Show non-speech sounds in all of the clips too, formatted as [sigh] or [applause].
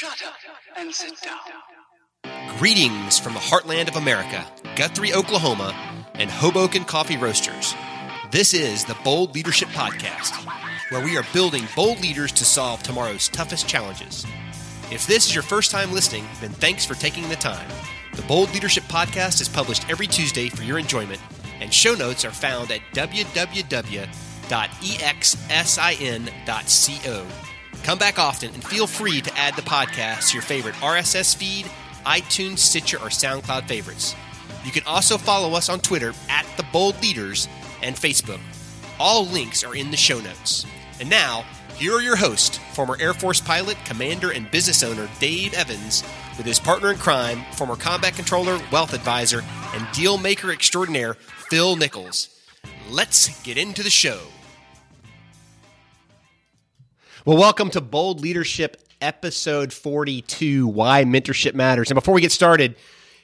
Shut up and sit down. Greetings from the heartland of America, Guthrie, Oklahoma, and Hoboken Coffee Roasters. This is the Bold Leadership Podcast, where we are building bold leaders to solve tomorrow's toughest challenges. If this is your first time listening, then thanks for taking the time. The Bold Leadership Podcast is published every Tuesday for your enjoyment, and show notes are found at www.exsin.co. Come back often and feel free to add the podcast to your favorite RSS feed, iTunes, Stitcher, or SoundCloud favorites. You can also follow us on Twitter at The Bold Leaders and Facebook. All links are in the show notes. And now, here are your hosts, former Air Force pilot, commander, and business owner Dave Evans, with his partner in crime, former combat controller, wealth advisor, and deal maker extraordinaire, Phil Nichols. Let's get into the show. Well, welcome to Bold Leadership, episode 42 Why Mentorship Matters. And before we get started,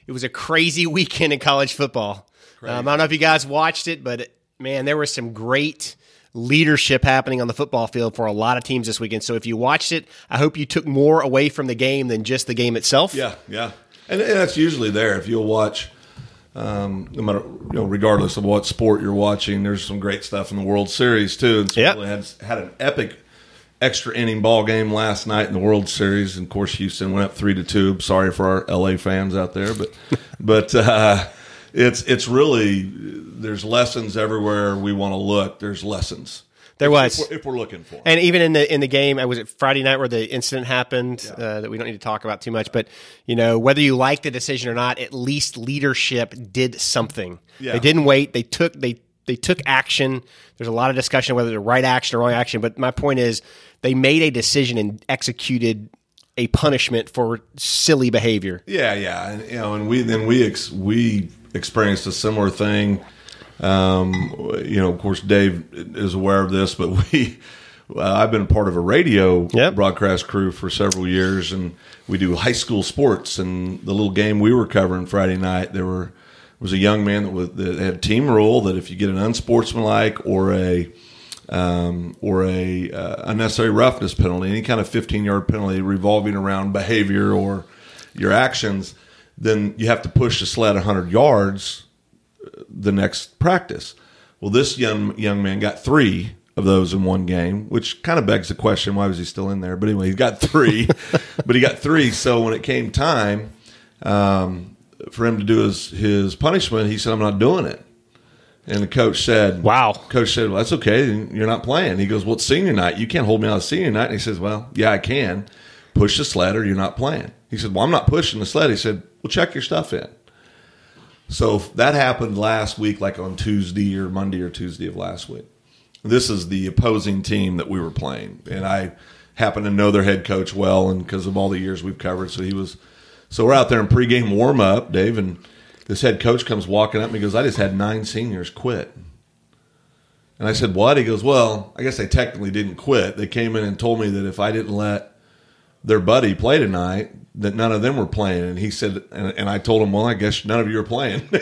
it was a crazy [laughs] weekend in college football. Um, I don't know if you guys watched it, but man, there was some great leadership happening on the football field for a lot of teams this weekend. So if you watched it, I hope you took more away from the game than just the game itself. Yeah, yeah, and, and that's usually there. If you'll watch, um, no matter you know, regardless of what sport you're watching, there's some great stuff in the World Series too. And Yep. certainly had had an epic extra inning ball game last night in the World Series. And of course, Houston went up three to two. Sorry for our LA fans out there, but [laughs] but uh, it's it's really there's lessons everywhere we want to look. There's lessons. There was. if we're, if we're looking for. And even in the in the game, I was it Friday night where the incident happened uh, that we don't need to talk about too much. But you know, whether you like the decision or not, at least leadership did something. Yeah. They didn't wait. They took they they took action. There's a lot of discussion whether the right action or wrong action. But my point is, they made a decision and executed a punishment for silly behavior. Yeah, yeah, and you know, and we then we ex, we experienced a similar thing. Um, you know, of course, Dave is aware of this, but [laughs] we. Uh, I've been part of a radio Yep. broadcast crew for several years, and we do high school sports. And the little game we were covering Friday night, there were was a young man that, was, that had a team rule that if you get an unsportsmanlike or a um, or a uh, unnecessary roughness penalty, any kind of 15 yard penalty revolving around behavior or your actions, then you have to push the sled 100 yards uh, the next practice. Well, this young young man got three of those in one game, which kind of begs the question: Why was he still in there? But anyway, he got three, [laughs] but he got three. So when it came time um, for him to do his his punishment, he said, "I'm not doing it." And the coach said, Wow. Coach said, "Well, that's okay. You're not playing." He goes, "Well, it's senior night. You can't hold me out of senior night." And he says, "Well, yeah, I can. Push the sled, or you're not playing." He said, "Well, I'm not pushing the sled." He said, "Well, check your stuff in." So that happened last week, like on Tuesday or Monday or Tuesday of last week. This is the opposing team that we were playing, and I happen to know their head coach well, and because of all the years we've covered, so he was. So we're out there in pregame warm up, Dave, and this head coach comes walking up and he goes, "I just had nine seniors quit." And I said, "What?" He goes, "Well, I guess they technically didn't quit. They came in and told me that if I didn't let their buddy play tonight, that none of them were playing." And he said, and, and I told him, "Well, I guess none of you are playing." [laughs]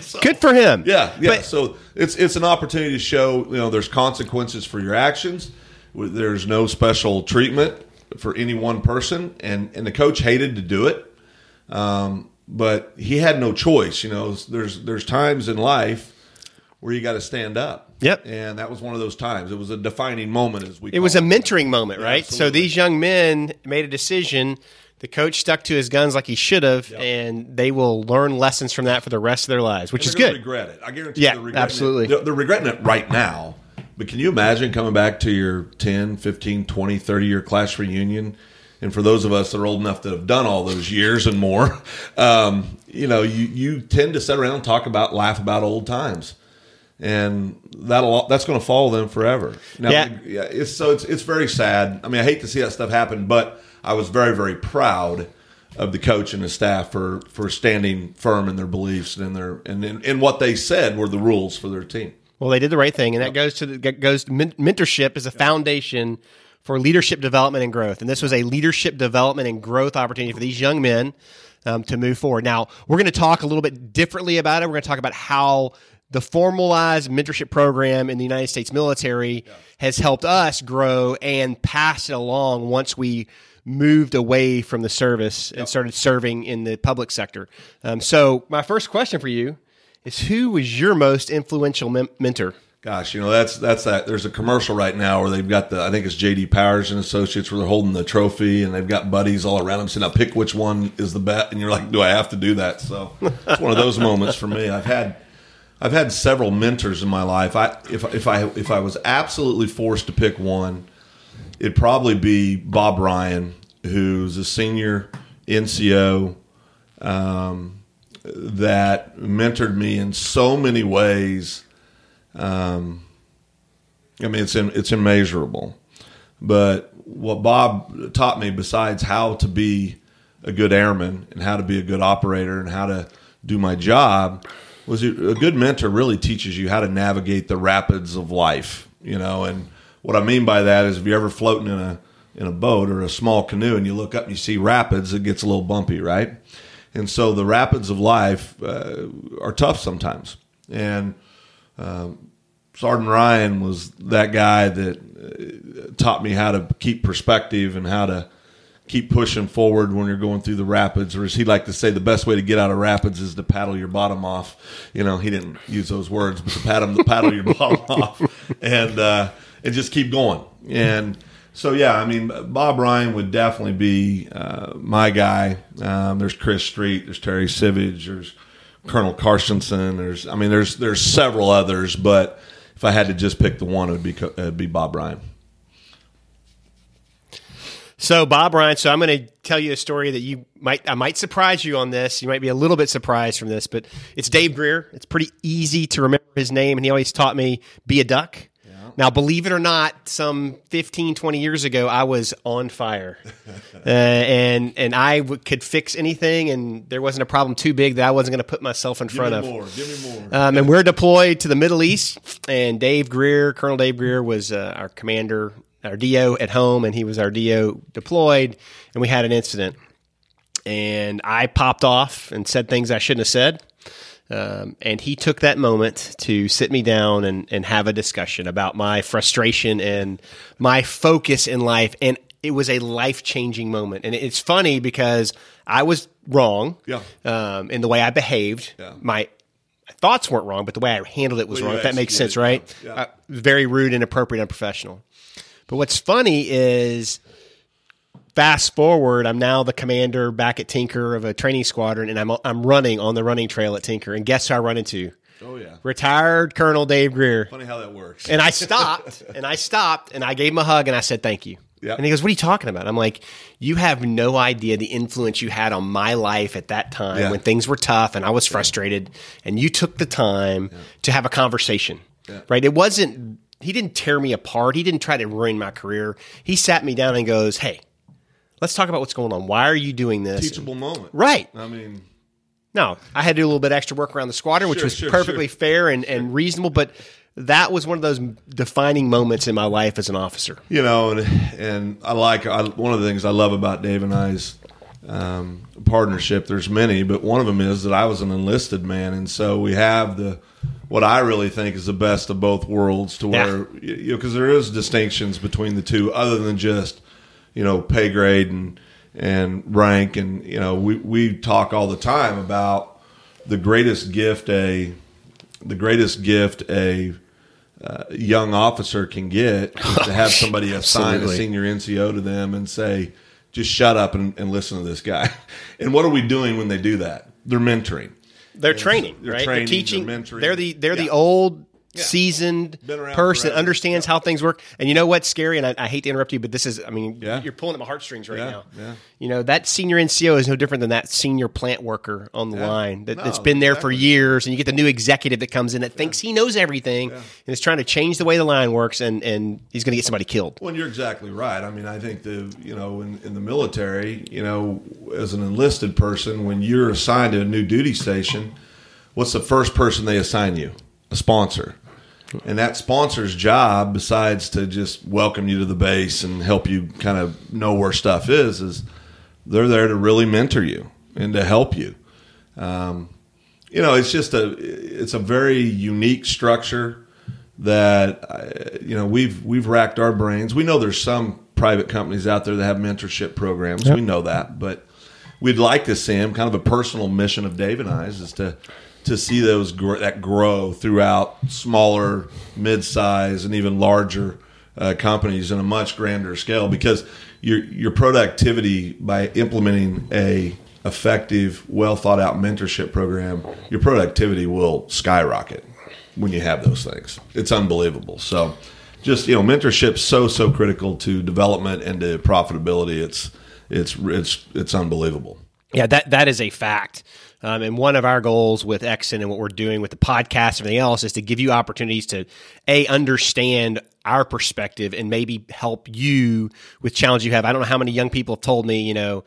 So- Good for him. yeah, yeah. But- so it's it's an opportunity to show you know there's consequences for your actions. There's no special treatment for any one person, and and the coach hated to do it, um, but he had no choice. You know, there's there's times in life where you got to stand up. Yep. and that was one of those times. It was a defining moment, as we. It was a mentoring moment, Yeah, right? So these young men made a decision. The coach stuck to his guns like he should have, and they will learn lessons from that for the rest of their lives, which is good. Regret it. I guarantee. Yeah, they're absolutely. It. They're regretting it right now. But can you imagine coming back to your 10, 15, 20, 30 year class reunion? And for those of us that are old enough to have done all those years and more, [laughs] um, you know, you, you tend to sit around and talk about, laugh about old times. And that'll that's going to follow them forever. Now, Yeah. yeah, it's so it's it's very sad. I mean, I hate to see that stuff happen, but I was very very proud of the coach and his staff for for standing firm in their beliefs and in their and in, in what they said were the rules for their team. Well, they did the right thing, and that goes to the, goes to mentorship is a foundation for leadership development and growth. And this was a leadership development and growth opportunity for these young men um, to move forward. Now, we're going to talk a little bit differently about it. We're going to talk about how the formalized mentorship program in the United States military has helped us grow and pass it along once we moved away from the service and started serving in the public sector. Um, so, my first question for you is who was your most influential mem- mentor? Gosh, you know that's that's that. There's a commercial right now where they've got the I think it's JD Powers and Associates where they're holding the trophy and they've got buddies all around them saying, "Now pick which one is the bet," and you're like, "Do I have to do that?" So it's one of those moments for me. I've had I've had several mentors in my life. I if if I if I was absolutely forced to pick one, it'd probably be Bob Ryan, who's a senior NCO um, that mentored me in so many ways. Um, I mean, it's in, it's immeasurable. But what Bob taught me, besides how to be a good airman and how to be a good operator and how to do my job, was a good mentor really teaches you how to navigate the rapids of life. You know, and what I mean by that is if you're ever floating in a in a boat or a small canoe and you look up and you see rapids, it gets a little bumpy, right? And so the rapids of life uh, are tough sometimes. And um, Sergeant Ryan was that guy that uh, taught me how to keep perspective and how to keep pushing forward when you're going through the rapids. Or as he liked to say, the best way to get out of rapids is to paddle your bottom off. You know, he didn't use those words, but to paddle, to paddle your [laughs] bottom off and uh, and just keep going. And so yeah, I mean, Bob Ryan would definitely be uh, my guy. Um, there's Chris Street, there's Terry Sivage, there's Colonel Carsonson. There's, I mean, there's there's several others, but if I had to just pick the one, it would be it'd be Bob Ryan. So Bob Ryan, so I'm going to tell you a story that you might I might surprise you on this. You might be a little bit surprised from this, but it's Dave Greer. It's pretty easy to remember his name, and he always taught me be a duck. Now, believe it or not, some 15, 20 years ago, I was on fire, [laughs] uh, and and I w- could fix anything, and there wasn't a problem too big that I wasn't going to put myself in Give front me of. more. Give me more. Um, and we're deployed to the Middle East, and Dave Greer, Colonel Dave Greer, was uh, our commander, our DO at home, and he was our DO deployed, and we had an incident, and I popped off and said things I shouldn't have said. Um, and he took that moment to sit me down and, and have a discussion about my frustration and my focus in life. And it was a life changing moment. And it's funny because I was wrong Yeah. um, in the way I behaved. Yeah. My thoughts weren't wrong, but the way I handled it was Well, wrong. If that makes sense, right? Yeah. Uh, very rude, inappropriate, unprofessional. But what's funny is fast forward, I'm now the commander back at Tinker of a training squadron, and I'm I'm running on the running trail at Tinker. And guess who I run into? oh yeah. Retired Colonel Dave Greer. Funny how that works. And I [laughs] stopped, and I stopped, and I gave him a hug, and I said thank you. Yeah. And he goes, "What are you talking about?" I'm like, "You have no idea the influence you had on my life at that time Yeah. when things were tough and I was frustrated, and you took the time to have a conversation. Right? It wasn't. He didn't tear me apart. He didn't try to ruin my career. He sat me down and goes, "Hey, let's talk about what's going on. Why are you doing this?" Teachable moment. Right. I mean, No, I had to do a little bit extra work around the squadron, which Sure, was sure, perfectly sure. fair and, and reasonable. But that was one of those defining moments in my life as an officer. you know, and and I like I, one of the things I love about Dave and I's um, partnership. There's many, but one of them is that I was an enlisted man, and so we have the what I really think is the best of both worlds. To Yeah. where you know, because there is distinctions between the two, other than just you know pay grade and and rank, and you know we we talk all the time about the greatest gift a the greatest gift a uh, young officer can get is to have [laughs] somebody assign a senior NCO to them and say, just shut up and, and listen to this guy. [laughs] And what are we doing when they do that? They're mentoring. They're training, they're right? training, they're teaching. they're mentoring. They're the they're the Yeah. seasoned person forever. understands how things work. And you know what's scary? And I, I hate to interrupt you, but this is I mean, Yeah. you're pulling at my heartstrings right Yeah, now. yeah. You know that senior NCO is no different than that senior plant worker on the Yeah. line that, No, that's been there for years. And you get the new executive that comes in that thinks he knows everything and is trying to change the way the line works, and and he's going to get somebody killed. Well, you're exactly right. I mean, I think the you know in, in the military, you know, as an enlisted person, when you're assigned to a new duty station, what's the first person they assign you? A sponsor. And that sponsor's job, besides to just welcome you to the base and help you kind of know where stuff is, is they're there to really mentor you and to help you. Um, you know, it's just a it's a very unique structure that uh, you know we've we've racked our brains. We know there's some private companies out there that have mentorship programs. We know that, but we'd like to see them. Kind of a personal mission of Dave and I's is to to see those gr- that grow throughout smaller, mid-size, and even larger uh, companies in a much grander scale because your your productivity by implementing a effective, well thought out mentorship program, your productivity will skyrocket when you have those things. It's unbelievable. So, just you know, mentorship's so so critical to development and to profitability. It's it's it's it's unbelievable. Yeah, that that is a fact. Um, and one of our goals with Exon and what we're doing with the podcast and everything else is to give you opportunities to a understand our perspective and maybe help you with challenges you have. I don't know how many young people have told me, you know,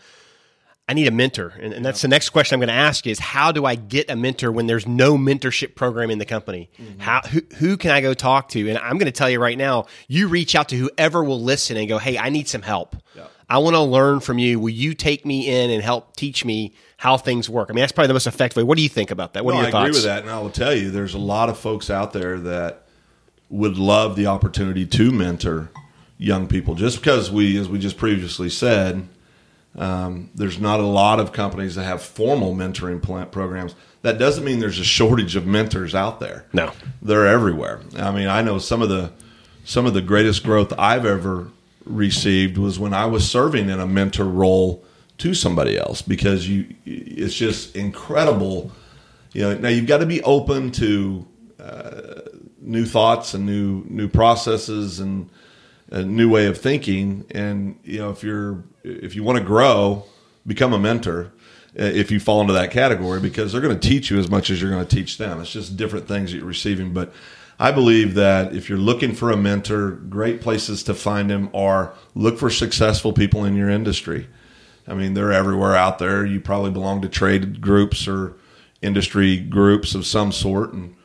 I need a mentor. And, and that's the next question I'm going to ask is how do I get a mentor when there's no mentorship program in the company? How who, who can I go talk to? And I'm going to tell you right now, you reach out to whoever will listen and go, "Hey, I need some help. I want to learn from you. Will you take me in and help teach me how things work?" I mean, that's probably the most effective way. What do you think about that? What No, are your I thoughts? agree with that, and I will tell you, there's a lot of folks out there that would love the opportunity to mentor young people. Just because we, as we just previously said, um, there's not a lot of companies that have formal mentoring plant programs. That doesn't mean there's a shortage of mentors out there. No. they're everywhere. I mean, I know some of the some of the greatest growth I've ever received was when I was serving in a mentor role to somebody else because you it's just incredible. You know, now you've got to be open to uh, new thoughts and new new processes and a new way of thinking. And you know, if you're if you want to grow, become a mentor. uh, If you fall into that category, because they're going to teach you as much as you're going to teach them. It's just different things that you're receiving. But I believe that if you're looking for a mentor, great places to find them are look for successful people in your industry. I mean, they're everywhere out there. You probably belong to trade groups or industry groups of some sort, and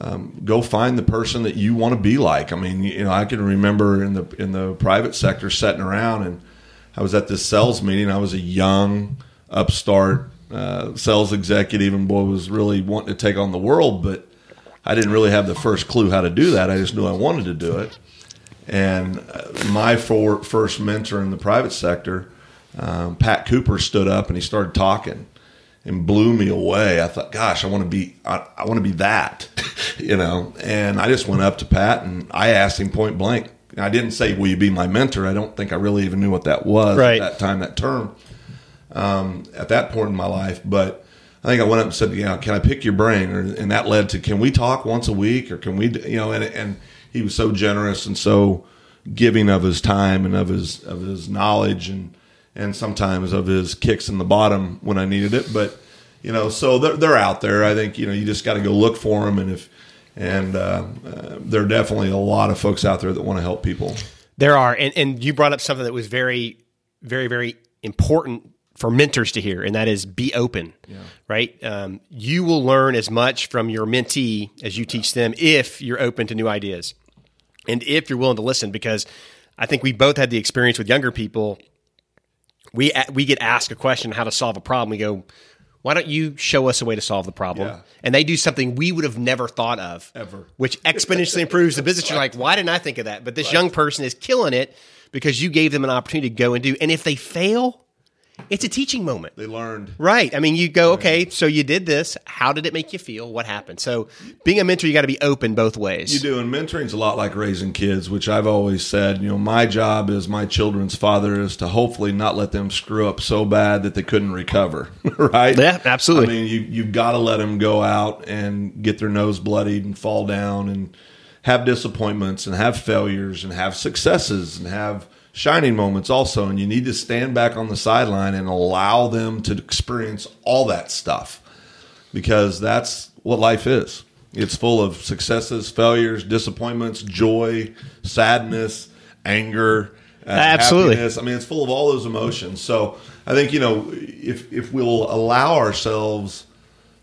um, go find the person that you want to be like. I mean, you know, I can remember in the in the private sector sitting around, and I was at this sales meeting. I was a young upstart uh, sales executive, and boy was really wanting to take on the world, but I didn't really have the first clue how to do that. I just knew I wanted to do it. And uh, my for, first mentor in the private sector, um, Pat Cooper, stood up and he started talking and blew me away. I thought, gosh, I want to be, I, I want to be that, [laughs] you know. And I just went up to Pat and I asked him point blank. I didn't say, "Will you be my mentor?" I don't think I really even knew what that was Right. at that time, that term. Um, at that point in my life, but I think I went up and said, "You know, can I pick your brain?" Or, and that led to, "Can we talk once a week?" Or can we, you know? And and he was so generous and so giving of his time and of his of his knowledge and and sometimes of his kicks in the bottom when I needed it. But you know, so they're they're out there. I think you know you just got to go look for them, and if and uh, uh, there are definitely a lot of folks out there that want to help people. There are, and, and you brought up something that was very, very, very important for mentors to hear, and that is be open. Right? Um, you will learn as much from your mentee as you teach them if you're open to new ideas, and if you're willing to listen. Because I think we both had the experience with younger people. We we get asked a question how to solve a problem. We go, why don't you show us a way to solve the problem? Yeah. And they do something we would have never thought of Ever. which exponentially improves the business. You're like, why didn't I think of that? But this young person is killing it because you gave them an opportunity to go and do. And if they fail, it's a teaching moment. They learned. Right. I mean, you go, okay, so you did this. How did it make you feel? What happened? So, being a mentor, you got to be open both ways. You do, and mentoring's a lot like raising kids, which I've always said. You know, my job as my children's father is to hopefully not let them screw up so bad that they couldn't recover. [laughs] right? Yeah, absolutely. I mean, you you've got to let them go out and get their nose bloodied and fall down and have disappointments and have failures and have successes and have shining moments also. And you need to stand back on the sideline and allow them to experience all that stuff because that's what life is. It's full of successes, failures, disappointments, joy, sadness, anger, uh, Absolutely. happiness. I mean, it's full of all those emotions. So I think you know if if we'll allow ourselves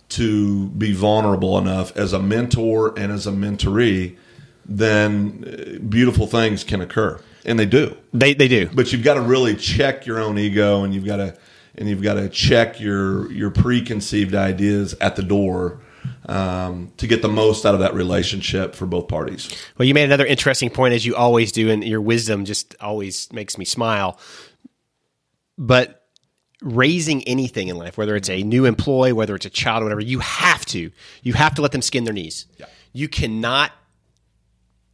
to be vulnerable enough as a mentor and as a mentoree, then uh, beautiful things can occur, and they do they, they do. but you've got to really check your own ego and you've got to and you've got to check your your preconceived ideas at the door um, to get the most out of that relationship for both parties. Well, you made another interesting point, as you always do, and your wisdom just always makes me smile. But raising anything in life, whether it's a new employee, whether it's a child, or whatever, you have to you have to let them skin their knees. Yeah. You cannot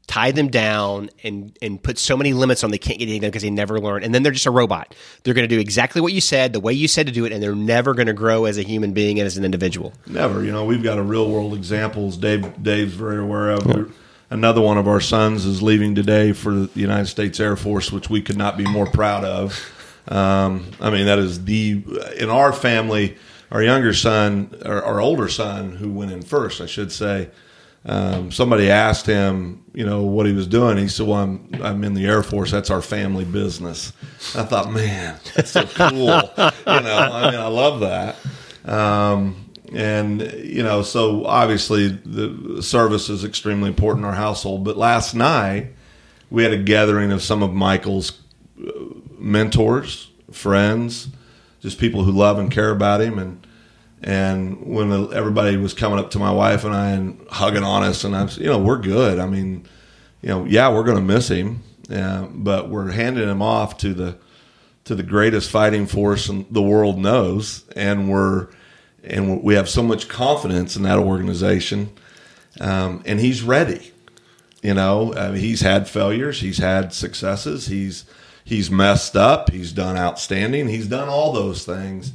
tie them down and and put so many limits on they can't get anything done because they never learn and then they're just a robot they're going to do exactly what you said the way you said to do it and they're never going to grow as a human being and as an individual Never. You know, we've got a real world examples. Dave Dave's very aware of. Another one of our sons is leaving today for the United States Air Force, which we could not be more proud of. Um, I mean, that is the in our family. Our younger son, or our older son, who went in first, I should say. Um, somebody asked him, you know, what he was doing. He said, "Well, I'm I'm in the Air Force. That's our family business." I thought, man, that's so cool. [laughs] you know, I mean, I love that. Um, and you know, so obviously the service is extremely important in our household. But last night we had a gathering of some of Michael's uh, mentors, friends, just people who love and care about him, and and when everybody was coming up to my wife and I and hugging on us, and I'm, you know, we're good. I mean, you know, yeah, we're going to miss him, uh, but we're handing him off to the to the greatest fighting force the world knows, and we're and we have so much confidence in that organization, um, and he's ready. You know, I mean, he's had failures, he's had successes, he's he's messed up, he's done outstanding, he's done all those things,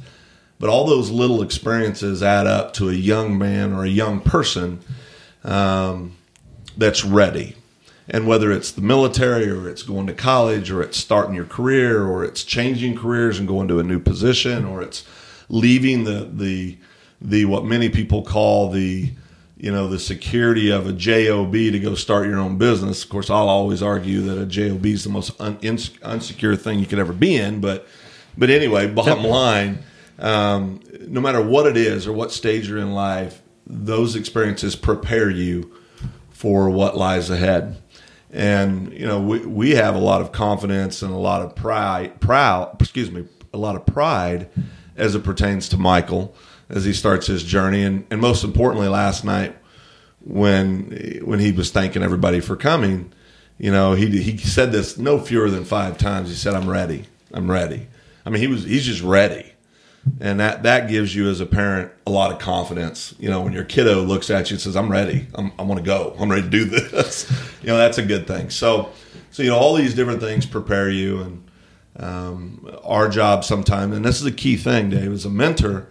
but all those little experiences add up to a young man or a young person um, that's ready. And whether it's the military or it's going to college or it's starting your career or it's changing careers and going to a new position or it's leaving the the the what many people call the you know the security of a job to go start your own business. Of course, I'll always argue that a job is the most un, ins, unsecure thing you could ever be in. But but anyway, bottom line, um, no matter what it is or what stage you're in life, those experiences prepare you for what lies ahead. And you know we we have a lot of confidence and a lot of pride, proud, excuse me, a lot of pride as it pertains to Michael as he starts his journey. And, and most importantly, last night when when he was thanking everybody for coming, you know, he he said this no fewer than five times. He said, "I'm ready. I'm ready." I mean, he was he's just ready, and that that gives you as a parent a lot of confidence. You know, when your kiddo looks at you and says, "I'm ready. I'm I want to go. I'm ready to do this." [laughs] you know, that's a good thing. So, so you know, all these different things prepare you, and um, our job sometimes, and this is a key thing, Dave, as a mentor,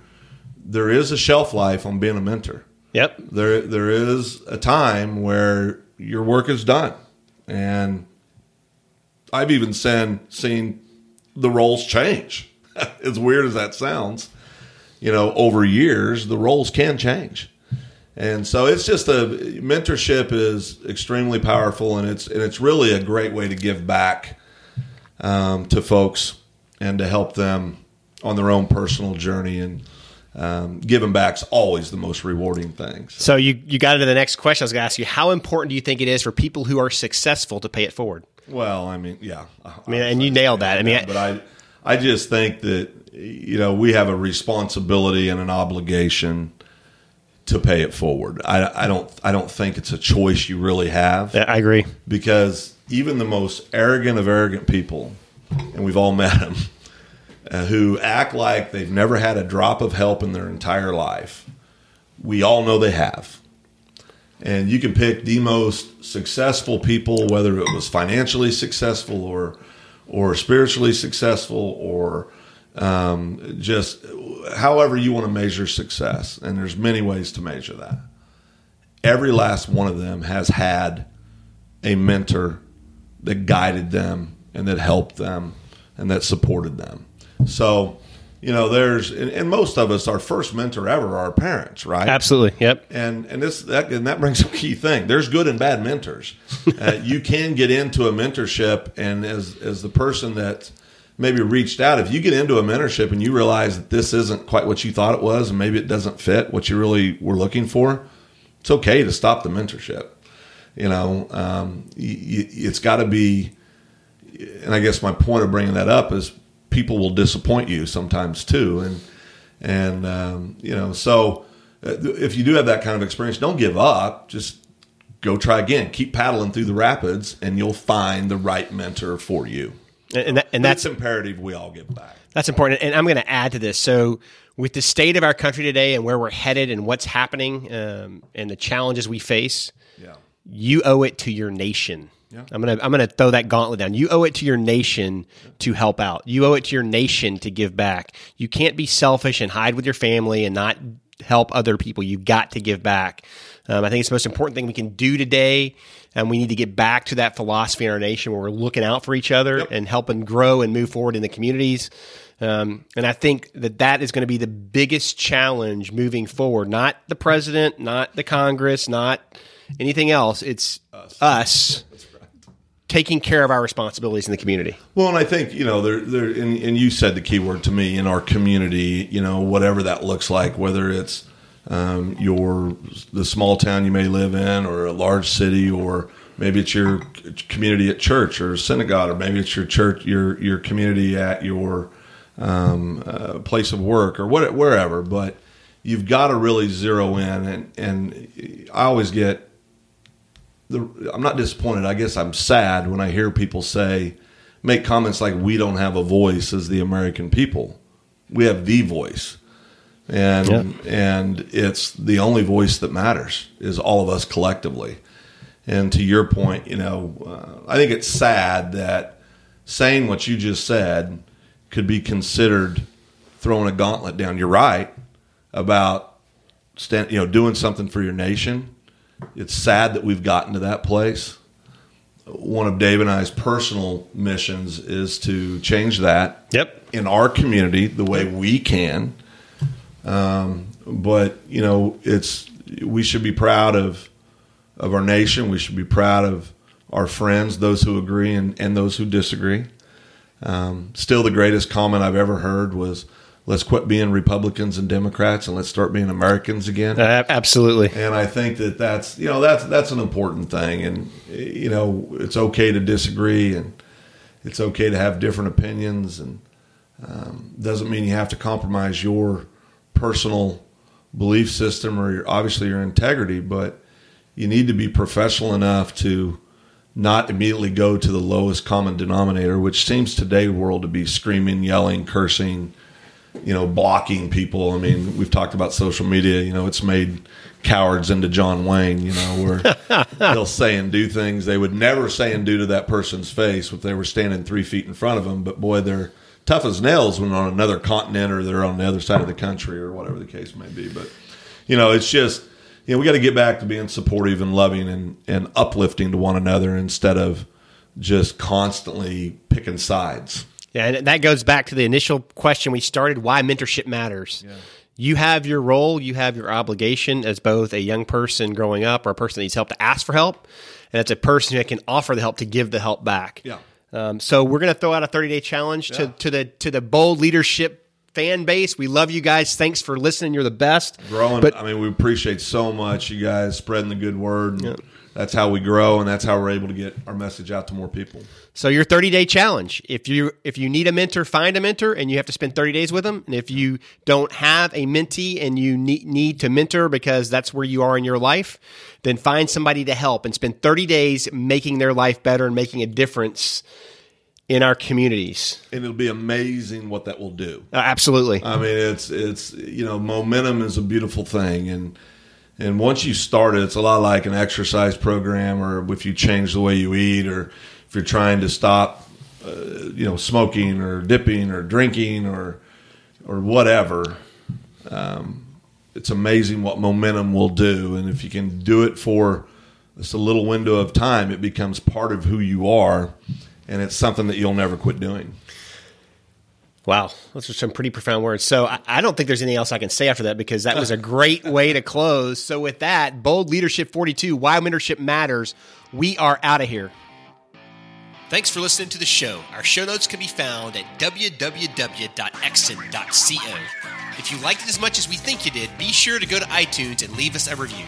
there is a shelf life on being a mentor. Yep. There, there is a time where your work is done, and I've even seen seen the roles change. [laughs] as weird as that sounds, you know, over years the roles can change, and so it's just a mentorship is extremely powerful, and it's and it's really a great way to give back um, to folks and to help them on their own personal journey and um, giving back's always the most rewarding thing. So, So you you got into the next question. I was going to ask you: How important do you think it is for people who are successful to pay it forward? well, I mean, yeah, I mean, and you nailed that. I mean, but I, I just think that you know we have a responsibility and an obligation to pay it forward. I, I don't, I don't think it's a choice you really have Yeah, I agree. because even the most arrogant of arrogant people, and we've all [laughs] met them, uh, who act like they've never had a drop of help in their entire life, we all know they have. And you can pick the most successful people, whether it was financially successful or or spiritually successful or um, just however you want to measure success. And there's many ways to measure that. Every last one of them has had a mentor that guided them and that helped them and that supported them. So, you know, there's and, and most of us, our first mentor ever are our parents, right? Absolutely. Yep. And and this that and that brings [laughs] a key thing. There's good and bad mentors. uh, you can get into a mentorship, and as as the person that maybe reached out, if you get into a mentorship and you realize that this isn't quite what you thought it was, and maybe it doesn't fit what you really were looking for, it's okay to stop the mentorship. You know, um, y- y- it's got to be. And I guess my point of bringing that up is people will disappoint you sometimes too, and and um, you know so uh, if you do have that kind of experience, don't give up. Just go try again. Keep paddling through the rapids, and you'll find the right mentor for you. And, that, and That's that's imperative. We all give back. That's important. And I'm going to add to this. So, with the state of our country today and where we're headed and what's happening um, and the challenges we face, Yeah. you owe it to your nation. Yeah. I'm gonna I'm gonna throw that gauntlet down. You owe it to your nation to help out. You owe it to your nation to give back. You can't be selfish and hide with your family and not help other people. You got to give back. Um, I think it's the most important thing we can do today, and we need to get back to that philosophy in our nation where we're looking out for each other and helping grow and move forward in the communities. Um, and I think that that is going to be the biggest challenge moving forward. Not the president, not the Congress, not anything else. It's us, taking care of our responsibilities in the community. Well, and I think you know, there, there, and, and you said the key word to me in our community. You know, whatever that looks like, whether it's um, your the small town you may live in, or a large city, or maybe it's your community at church or synagogue, or maybe it's your church, your your community at your um, uh, place of work, or what, wherever. But you've got to really zero in, and and I always get the, I'm not disappointed. I guess I'm sad when I hear people say, make comments like we don't have a voice as the American people. We have the voice, and Yeah. and it's the only voice that matters is all of us collectively. And to your point, you know, uh, I think it's sad that saying what you just said could be considered throwing a gauntlet down. You're right about stand, you know, doing something for your nation. It's sad that we've gotten to that place. One of Dave and I's personal missions is to change that Yep. in our community the way we can. Um, but you know, it's we should be proud of of our nation. We should be proud of our friends, those who agree and, and those who disagree. Um, still, the greatest comment I've ever heard was, "Let's quit being Republicans and Democrats and let's start being Americans again." Uh, absolutely. and I think that that's you know that's that's an important thing, and you know it's okay to disagree, and it's okay to have different opinions, and um, doesn't mean you have to compromise your personal belief system or your, obviously your integrity, but you need to be professional enough to not immediately go to the lowest common denominator, which seems today world to be screaming, yelling, cursing, you know, blocking people. I mean, we've talked about social media. You know, it's made cowards into John Wayne. You know, where [laughs] they'll say and do things they would never say and do to that person's face if they were standing three feet in front of them. But boy, they're tough as nails when on another continent or they're on the other side of the country or whatever the case may be. But you know, it's just you know we got to get back to being supportive and loving and and uplifting to one another instead of just constantly picking sides. Yeah, and that goes back to the initial question we started why mentorship matters. You have your role, you have your obligation as both a young person growing up or a person that needs help to ask for help, and it's a person who can offer the help to give the help back. Yeah. Um, so we're going to throw out a 30 day challenge to, Yeah. to the to the bold leadership fan base. We love you guys. Thanks for listening. You're the best. growing. But I mean, we appreciate so much you guys spreading the good word. And That's how we grow, and that's how we're able to get our message out to more people. So your 30 day challenge. If you if you need a mentor, find a mentor, and you have to spend 30 days with them. And if you don't have a mentee and you need, need to mentor because that's where you are in your life, then find somebody to help and spend 30 days making their life better and making a difference in our communities. And it'll be amazing what that will do. Uh, absolutely. I mean, it's it's you know, momentum is a beautiful thing, and and once you start it, it's a lot like an exercise program, or if you change the way you eat, or if you're trying to stop, uh, you know, smoking or dipping or drinking or or whatever. Um, it's amazing what momentum will do, and if you can do it for just a little window of time, it becomes part of who you are, and it's something that you'll never quit doing. Wow, those are some pretty profound words. So I, I don't think there's anything else I can say after that because that was a great way to close. So with that, bold leadership 42, why mentorship matters. We are out of here. Thanks for listening to the show. Our show notes can be found at www.exon.co. If you liked it as much as we think you did, be sure to go to iTunes and leave us a review.